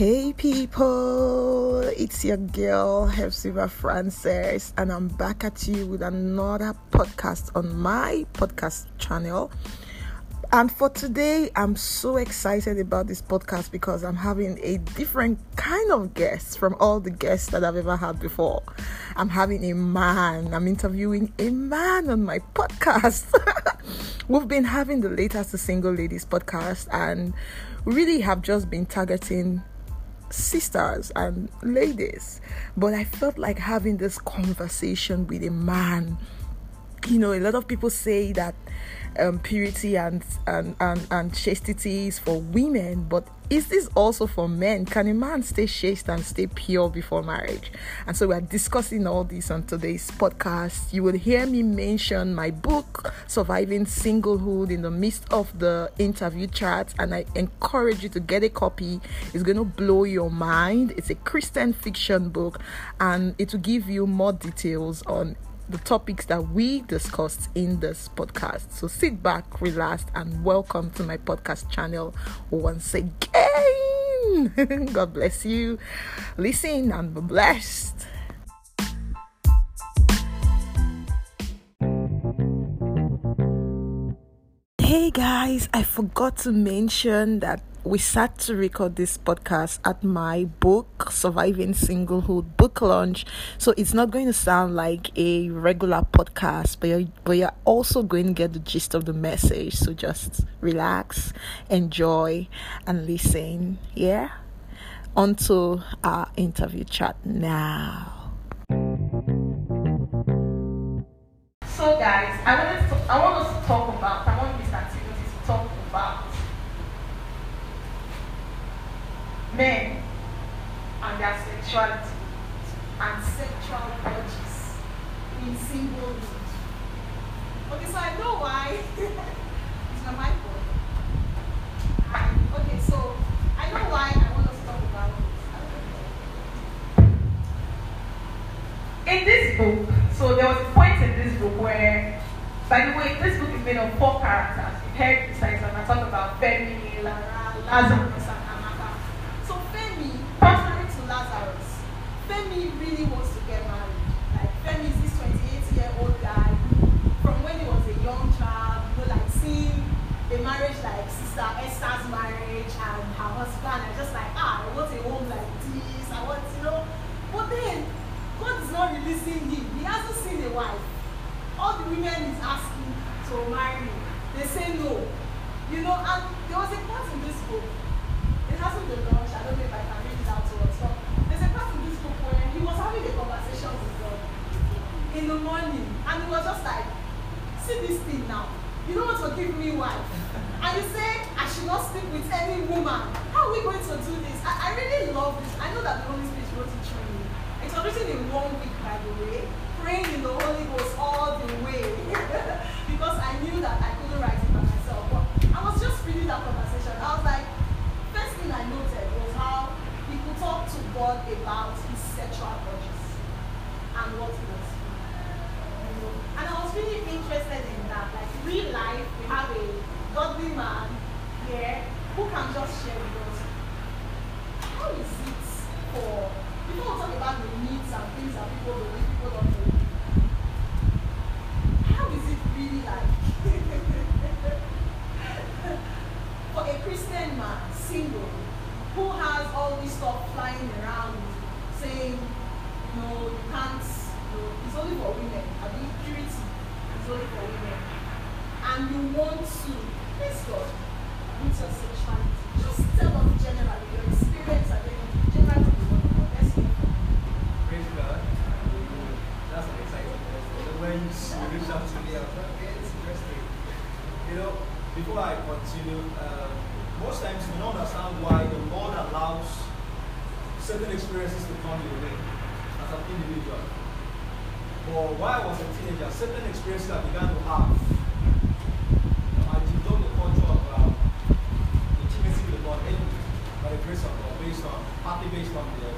Hey people, it's your girl Hefziba Frances, and I'm back at you with another podcast on my podcast channel. And for today, I'm so excited about this podcast because I'm having a different kind of guest from all the guests that I've ever had before. I'm having a man, I'm interviewing a man on my podcast. We've been having the latest Single Ladies podcast and really have just been targeting sisters and ladies. But I felt like having this conversation with a man. You know, a lot of people say that um, purity and, and, and, and chastity is for women, but is this also for men? Can a man stay chaste and stay pure before marriage? And so we are discussing all this on today's podcast. You will hear me mention my book, Surviving Singlehood, in the midst of the interview chat, and I encourage you to get a copy. It's going to blow your mind. It's a Christian fiction book, and it will give you more details on the topics that we discussed in this podcast. So sit back, relax, and welcome to my podcast channel once again. God bless you. Listen and be blessed. Hey guys, I forgot to mention that we sat to record this podcast at my book surviving singlehood book launch. So it's not going to sound like a regular podcast but you're, but you're also going to get the gist of the message. So just relax enjoy and listen. Yeah. Onto our interview chat now. So guys i wanted to, i want us to talk about i want mr timothy to talk about men and their sexuality and sexual urges in singlehood. Okay, so I know why. it's not my fault. Okay, so I know why I want us to talk about this. In this book, so there was a point in this book where, by the way, this book is made of four characters. You've heard this, like, I talk about Femi, Lazarus, personally to Lazarus, Femi really wants to get married. Like Femi is this 28 year old guy from when he was a young child, you know, like seeing a marriage like Sister Esther's marriage and her husband, and just like, ah, I want a home like this, I want, you know. But then, God is not releasing him. He hasn't seen a wife. All the women he's asking to marry, they say no. You know, and there was a part in this book, it hasn't been launched, I don't know if I can read it out to us, but there's a part in this book where he was having a conversation with God in the morning, and he was just like, see this thing now, you don't want to give me wife. And you say, I should not sleep with any woman. How are we going to do this? I, I really love this. I know that the Holy Spirit wrote it through me. It was written in one week, by the way, praying in the Holy Ghost all the way. because I knew that I couldn't write it by myself. But I was just reading that conversation. I was like, first thing I noted was how he could talk to God about his sexual urges and what he was feeling. And I was really interested in that. Like real life, we have a godly man here who can just share with us how is it for before we talk about the needs and things that people believe people don't know. How is it really like for a Christian man, single, who has all this stuff flying around saying, you know, you can't, you it's only for women, I mean, purity is only for women. And you want to, please God, with your sexuality. Just tell us generally your experience and then generally the God. Let's hear from you. Praise God. That's an exciting question. When you reach out to me, I was like, it's interesting. You know, before I continue, um, most times we don't understand why the Lord allows certain experiences to come your way as an individual. But while I was a teenager, certain experiences I began to have, I developed the culture of uh, intimacy with Lord anyway, by the grace God, based on, partly based on the,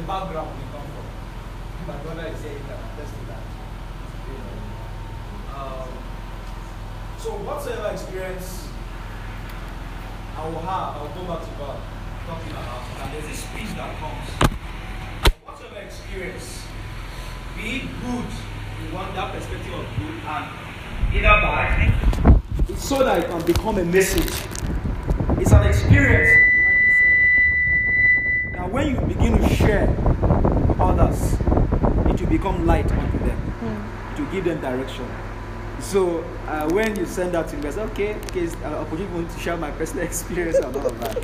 the background we come from. My brother is can attest to that. You know. Um, so whatsoever experience will have, I will go back to God. talking about, and there's this peace that comes. Whatever experience, be good, you want that perspective of good, and either bad, it's so that it can become a message. It's an experience. Now, when you begin to share with others, it will become light unto them hmm. to give them direction. So uh, when you send that to uh, me, I say, okay, okay, an opportunity to share my personal experience and all of that.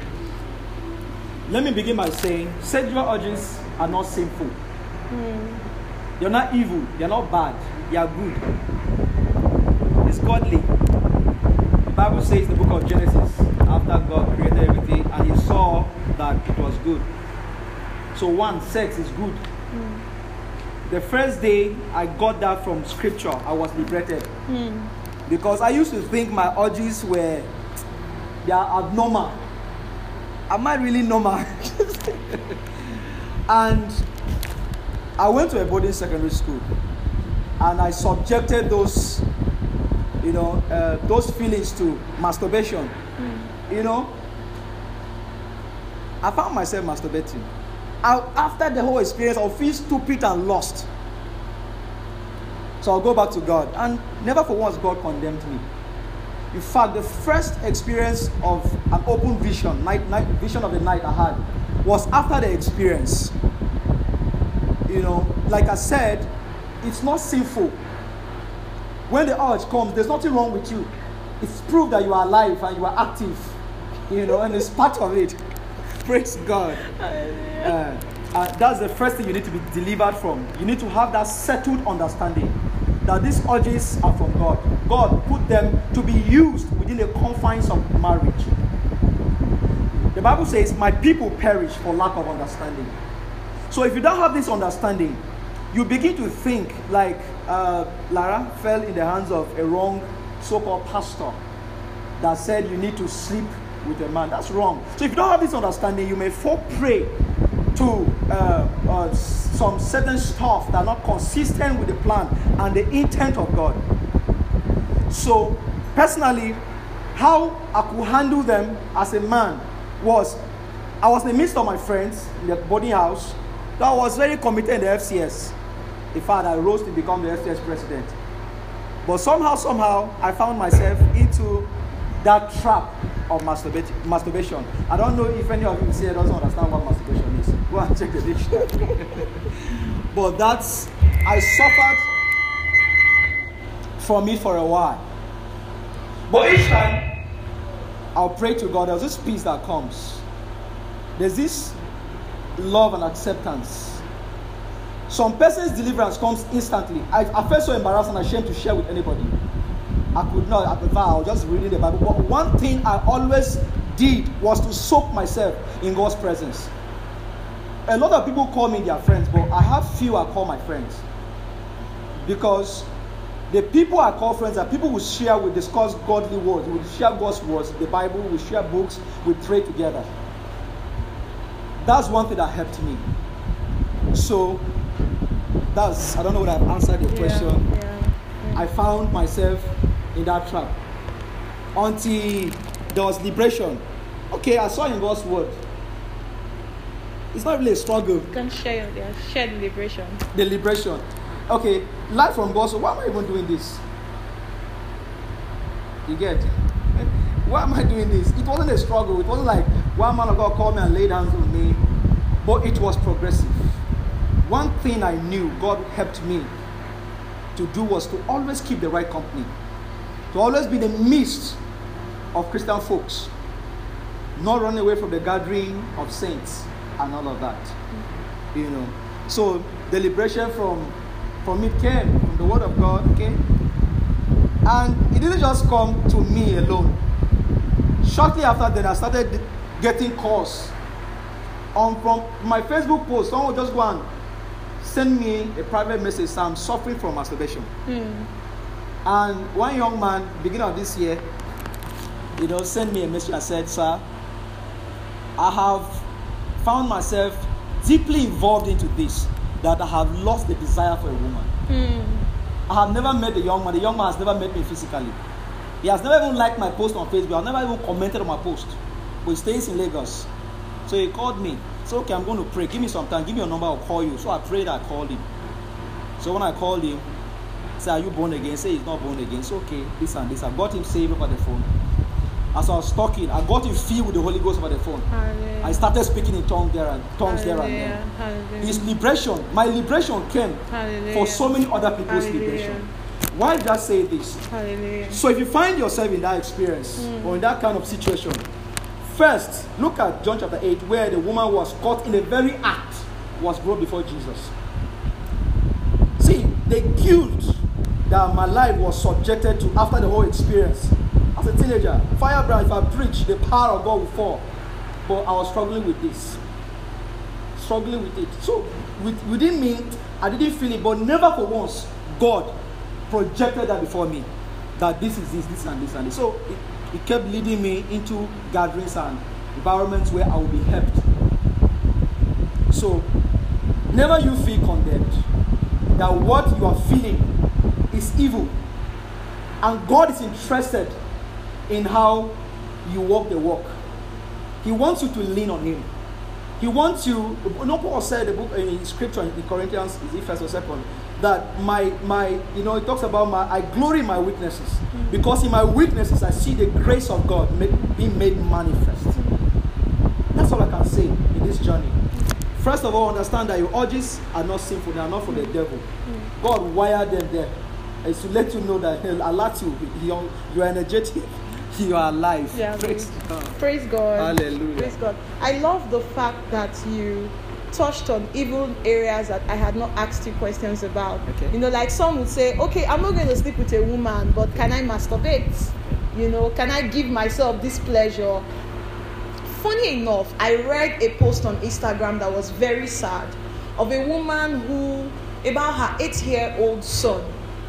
Let me begin by saying sexual urges are not sinful. Hmm. They're not evil. They're not bad. They are good. It's godly. The Bible says in the book of Genesis, after God created everything, and He saw that it was good. So one, sex is good. Hmm. The first day I got that from Scripture, I was liberated because I used to think my urges were they are abnormal. Am I really normal? and I went to a boarding secondary school, and I subjected those, you know, uh, those feelings to masturbation. You know, I found myself masturbating. I, after the whole experience, I'll feel stupid and lost. So I'll go back to God. And never for once God condemned me. In fact, the first experience of an open vision, night, night vision of the night I had, was after the experience. You know, like I said, it's not sinful. When the urge comes, there's nothing wrong with you. It's proof that you are alive and you are active. You know, and it's part of it. Praise God. Uh, uh, that's the first thing you need to be delivered from. You need to have that settled understanding that these urges are from God. God put them to be used within the confines of marriage. The Bible says, My people perish for lack of understanding. So if you don't have this understanding, you begin to think like uh, Lara fell in the hands of a wrong so called pastor that said you need to sleep with a man. That's wrong. So if you don't have this understanding, you may fall prey to uh, uh, some certain stuff that are not consistent with the plan and the intent of God. So, personally, how I could handle them as a man was I was in the midst of my friends in the boarding house that was very committed in the FCS. In fact, I rose to become the FCS president. But somehow, somehow, I found myself into that trap of masturbation. I don't know if any of you here doesn't understand what masturbation is. Go and check the dictionary. but that's I suffered from it for a while. But each time I'll pray to God, there's this peace that comes. There's this love and acceptance. Some person's deliverance comes instantly. I, I felt so embarrassed and ashamed to share with anybody. I could not, I could I was just reading the Bible. But one thing I always did was to soak myself in God's presence. A lot of people call me their friends, but I have few I call my friends. Because the people I call friends are people who share, we discuss godly words, we share God's words, the Bible, we share books, we pray together. That's one thing that helped me. So that's I don't know what I've answered your question. Yeah, I found myself in that trap until there was liberation. Okay, I saw in God's word. It's not really a struggle, You can share your yeah, share the liberation. the liberation. Okay, life from God. So why am I even doing this? You get? Eh? Why am I doing this? It wasn't a struggle. It wasn't like one man of God called me and laid hands on me, but it was progressive. One thing I knew God helped me to do was to always keep the right company, to always be the midst of Christian folks, not run away from the gathering of saints and all of that. You know. So the liberation from from it came from the word of God, okay? And it didn't just come to me alone. Shortly after that, I started getting calls. On from my Facebook post, someone would just go and send me a private message. I'm suffering from masturbation. Hmm. And one young man, beginning of this year, you know, sent me a message and said, Sir, I have found myself deeply involved into this, that I have lost the desire for a woman. Hmm. I have never met the young man. The young man has never met me physically. He has never even liked my post on Facebook. I've never even commented on my post. But he stays in Lagos. So he called me. So okay, I'm going to pray. Give me some time. Give me your number. I'll call you. So I prayed. I called him. So when I called him, say, "Are you born again?" Say he's not born again. So okay, this and this. I got him saved over the phone. As I was talking, I got him filled with the Holy Ghost over the phone. Hallelujah. I started speaking in tongues there and tongues there and Hallelujah. there. Hallelujah. His liberation, my liberation came Hallelujah. for so many other people's Hallelujah. liberation. Why did I say this? Hallelujah. So if you find yourself in that experience hmm. or in that kind of situation, first look at John chapter 8, where the woman was caught in the very act was brought before Jesus. See, the guilt that my life was subjected to after the whole experience. As a teenager, firebrand, if I preach, the power of God will fall. But I was struggling with this. Struggling with it. So, with, within me, I didn't feel it, but never for once, God projected that before me. That this is this, this, and this, and this. So, it, it kept leading me into gatherings and environments where I will be helped. So, never you feel condemned that what you are feeling is evil. And God is interested in how you walk the walk. He wants you to lean on Him. He wants you. No, Paul said the book in Scripture in Corinthians, is it first or second, that my my you know it talks about my I glory in my weaknesses mm. because in my weaknesses I see the grace of God make, being made manifest. That's all I can say in this journey. First of all, understand that your urges are not sinful; they are not from the devil. Mm. God wired them there, is to let you know that He'll alert you. You're, you're energetic. You are alive. Yeah, Praise God. Praise God. Hallelujah. Praise God. I love the fact that you touched on even areas that I had not asked you questions about. Okay. You know, like some would say, okay, I'm not going to sleep with a woman, but can I masturbate? You know, can I give myself this pleasure? Funny enough, I read a post on Instagram that was very sad of a woman who, about her eight year old son,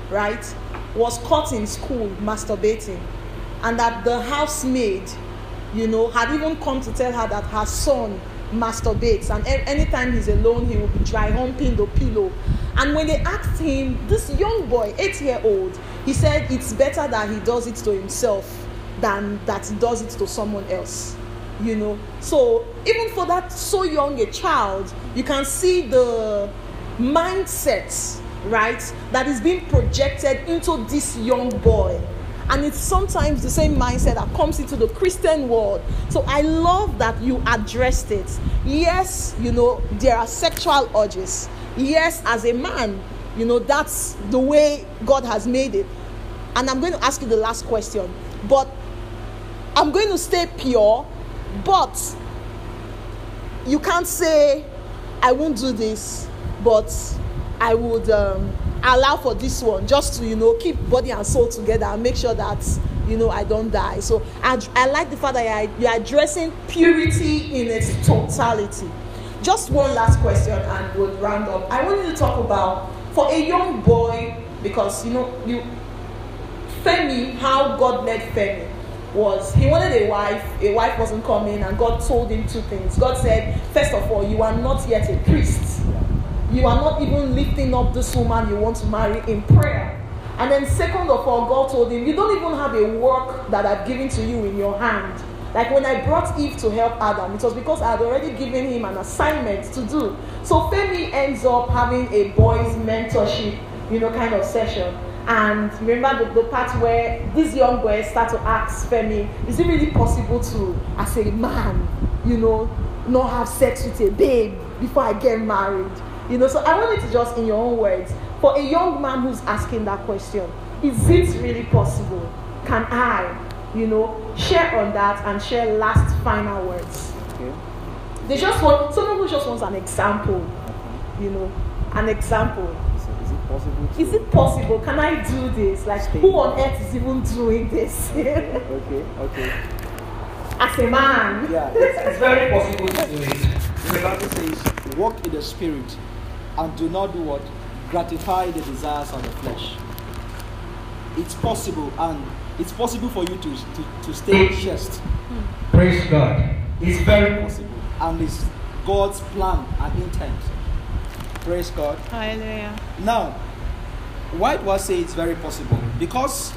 right, was caught in school masturbating, and that the housemaid, you know, had even come to tell her that her son masturbates, and anytime he's alone, he will be dry humping the pillow. And when they asked him, this young boy, eight year old, he said it's better that he does it to himself than that he does it to someone else you know so even for that so young a child you can see the mindset right that is being projected into this young boy. And it's sometimes the same mindset that comes into the christian world. So i love that you addressed it. Yes you know there are sexual urges. Yes as a man you know that's the way god has made it. And i'm going to ask you the last question. But I'm going to stay pure, but you can't say I won't do this, but I would um, allow for this one just to you know keep body and soul together and make sure that you know I don't die. So I, I like the fact that you're, addressing purity in its totality. Just one last question and we'll round up. I want you to talk about for a young boy because you know you Femi, how God led Femi was he wanted a wife, a wife wasn't coming, and God told him two things. God said, First of all, you are not yet a priest. You are not even lifting up this woman you want to marry in prayer. And then, second of all, God told him, You don't even have a work that I've given to you in your hand. Like when I brought Eve to help Adam, it was because I had already given him an assignment to do. So Femi ends up having a boys' mentorship, you know, kind of session. And remember the, the part where these young boys start to ask Femi, is it really possible to, as a man, you know, not have sex with a babe before I get married? You know, so I want you to just, in your own words, for a young man who's asking that question, is it really possible? Can I, you know, share on that and share last final words? Okay. They just want someone who just wants an example, you know, an example. So is it possible? Is it possible? Can I do this? Like, Stay. who on earth is even doing this? Okay. Okay. As a man. Yeah. It's, It's very possible to do it. the Bible says, "Walk in the spirit, and do not do what gratify the desires of the flesh." It's possible, and it's possible for you to to, to stay chaste. Praise God. It's very possible. and it's God's plan and intent. Praise God. Hallelujah. Now, why do I say it's very possible? Because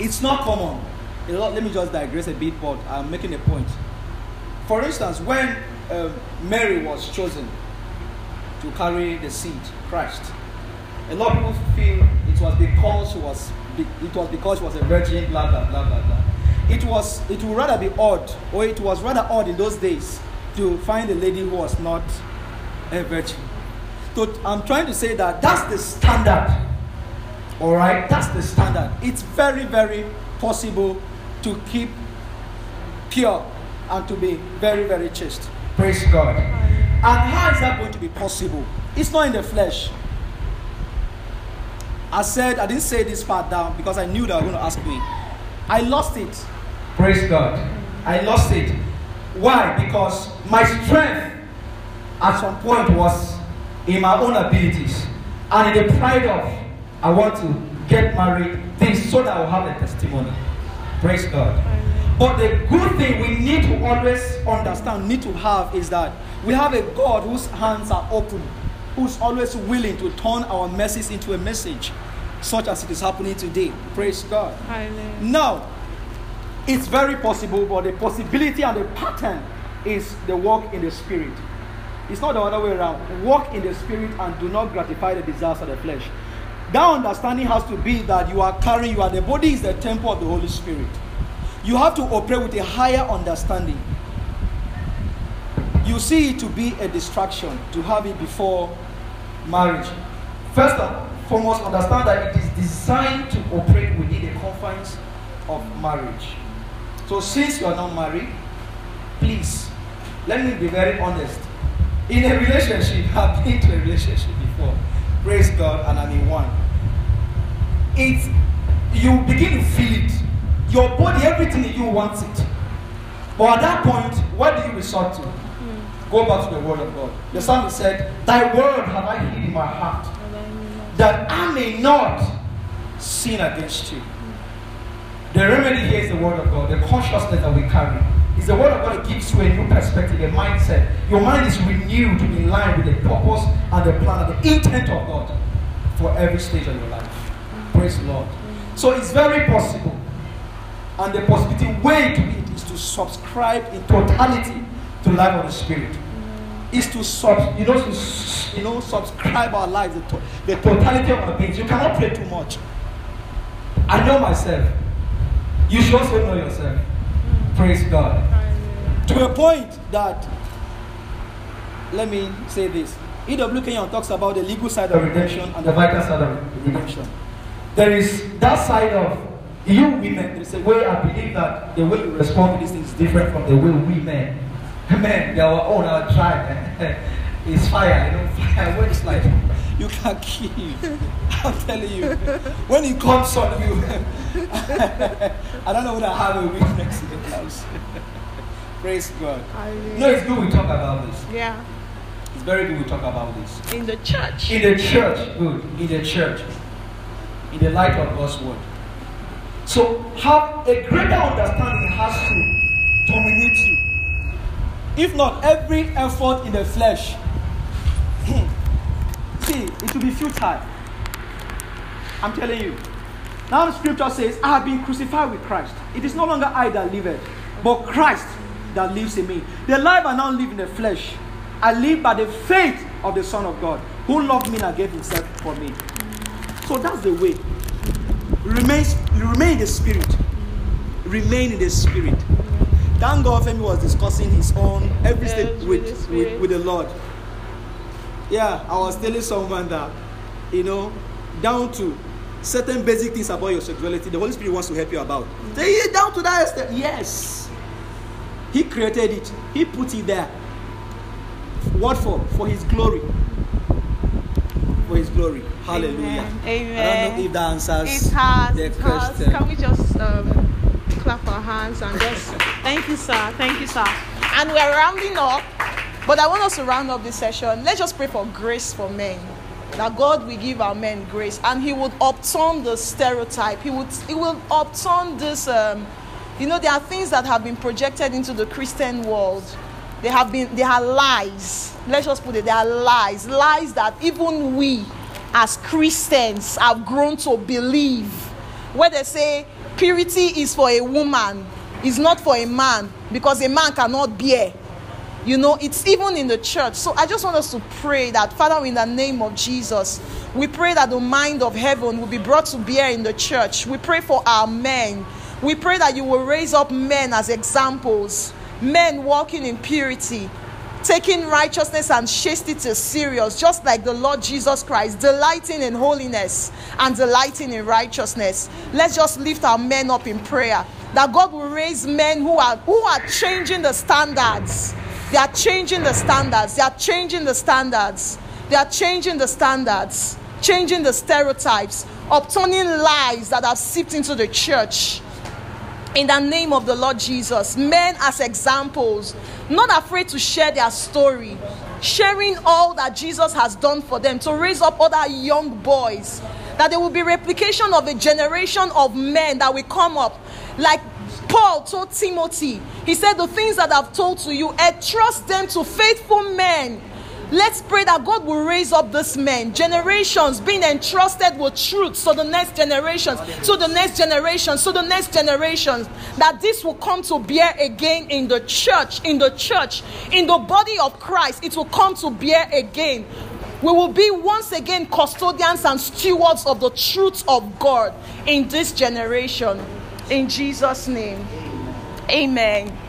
it's not common. A lot, let me just digress a bit, but I'm making a point. For instance, when um, Mary was chosen to carry the seed, Christ. A lot of people feel it was because she was it was because she was a virgin, blah blah blah blah blah. It was it would rather be odd, or it was rather odd in those days to find a lady who was not a virgin. So I'm trying to say that that's the standard. All right, that's the standard. It's very very possible to keep pure and to be very very chaste. Praise God. And how is that going to be possible? It's not in the flesh. I said, I didn't say this part down because I knew they were going to ask me. I lost it. Praise God. I lost it. Why? Because my strength at some point was in my own abilities and in the pride of I want to get married, this so that I'll have a testimony. Praise God. But the good thing we need to always understand, need to have, is that we have a God whose hands are open, who's always willing to turn our message into a message, such as it is happening today. Praise God. Now, it's very possible, but the possibility and the pattern is the walk in the spirit. It's not the other way around. Walk in the spirit and do not gratify the desires of the flesh. That understanding has to be that you are carrying, you are the body is the temple of the Holy Spirit. You have to operate with a higher understanding. You see it to be a distraction to have it before marriage. First and foremost, understand that it is designed to operate within the confines of marriage. So, since you are not married, please let me be very honest. In a relationship, I've been to a relationship before. Praise God, and I'm in one. It you begin to feel it. Your body, everything in you wants it. But at that point, what do you resort to? Hmm. Go back to the word of God. The psalmist said, Thy word have I hid in my heart, that I may not sin against you. Hmm. The remedy here is the word of God, the consciousness that we carry. Is the word of God that gives you a new perspective, a mindset. Your mind is renewed in line with the purpose and the plan and the intent of God for every stage of your life. Hmm. Praise the Lord. So it's very possible. And the possibility way to it is to subscribe in totality to life of the spirit. Is to sub, you know, to, you know, subscribe our lives, the, to, the totality of our beings. You cannot pray too much. I know myself. You should also know yourself. Praise God. To a point that, let me say this. E.W. Kenyon talks about the legal side of redemption and the vital side of redemption. There is that side of you women, there is a way I believe that the way you respond to these things is different from the way we men. Men, they are our own, our tribe. Eh, it's fire, you know, fire. When it's like, you can kill. I'm telling you. When it comes on you, I don't know whether I have a witness in the house. Praise God. No, it's good we talk about this. Yeah. It's very good we talk about this. In the church. In the church, good. In the church. In the light of God's word. So have a greater understanding has to dominate you. If not, every effort in the flesh, see, it will be futile. I'm telling you. Now the scripture says, I have been crucified with Christ. It is no longer I that liveth, but Christ that lives in me. The life I now live in the flesh, I live by the faith of the Son of God, who loved me and gave himself for me. So that's the way. Remain, remain in the spirit. Remain in the spirit. Thank God Femi was discussing his own every step with, with the with, with the Lord. Yeah, I was telling someone that, you know, down to certain basic things about your sexuality, the Holy Spirit wants to help you about. Mm. Say yeah, down to that extent. Yes. He created it. He put it there. What for? For his glory. For his glory. Hallelujah. Amen. I don't know if that answers It has. the It has. Can we just um, clap our hands and just thank you, sir. Thank you, sir. And we're rounding up, but I want us to round up this session. Let's just pray for grace for men. That God will give our men grace, and He would upturn the stereotype. He would. He will upturn this. Um, you know, there are things that have been projected into the Christian world. They have been. They are lies. Let's just put it. They are lies. Lies that even we, as Christians, have grown to believe where they say purity is for a woman is not for a man because a man cannot bear You know, it's even in the church. So I just want us to pray that, Father, in the name of Jesus, we pray that the mind of heaven will be brought to bear in the church. We pray for our men. We pray that you will raise up men as examples, men walking in purity, taking righteousness and chastity serious, just like the Lord Jesus Christ, delighting in holiness and delighting in righteousness. Let's just lift our men up in prayer. That God will raise men who are who are changing the standards. They are changing the standards. They are changing the standards. They are changing the standards, changing the stereotypes, upturning lies that have seeped into the church in the name of the Lord Jesus. Men as examples, not afraid to share their story, sharing all that Jesus has done for them to raise up other young boys. That there will be replication of a generation of men that will come up. Like Paul told Timothy, he said, The things that I've told to you, entrust them to faithful men Let's pray that God will raise up this men, generations being entrusted with truth. So the next generations, so the next generations, so the next generations, that this will come to bear again in the church, in the church, in the body of Christ. It will come to bear again. We will be once again custodians and stewards of the truth of God in this generation. In Jesus' name. Amen.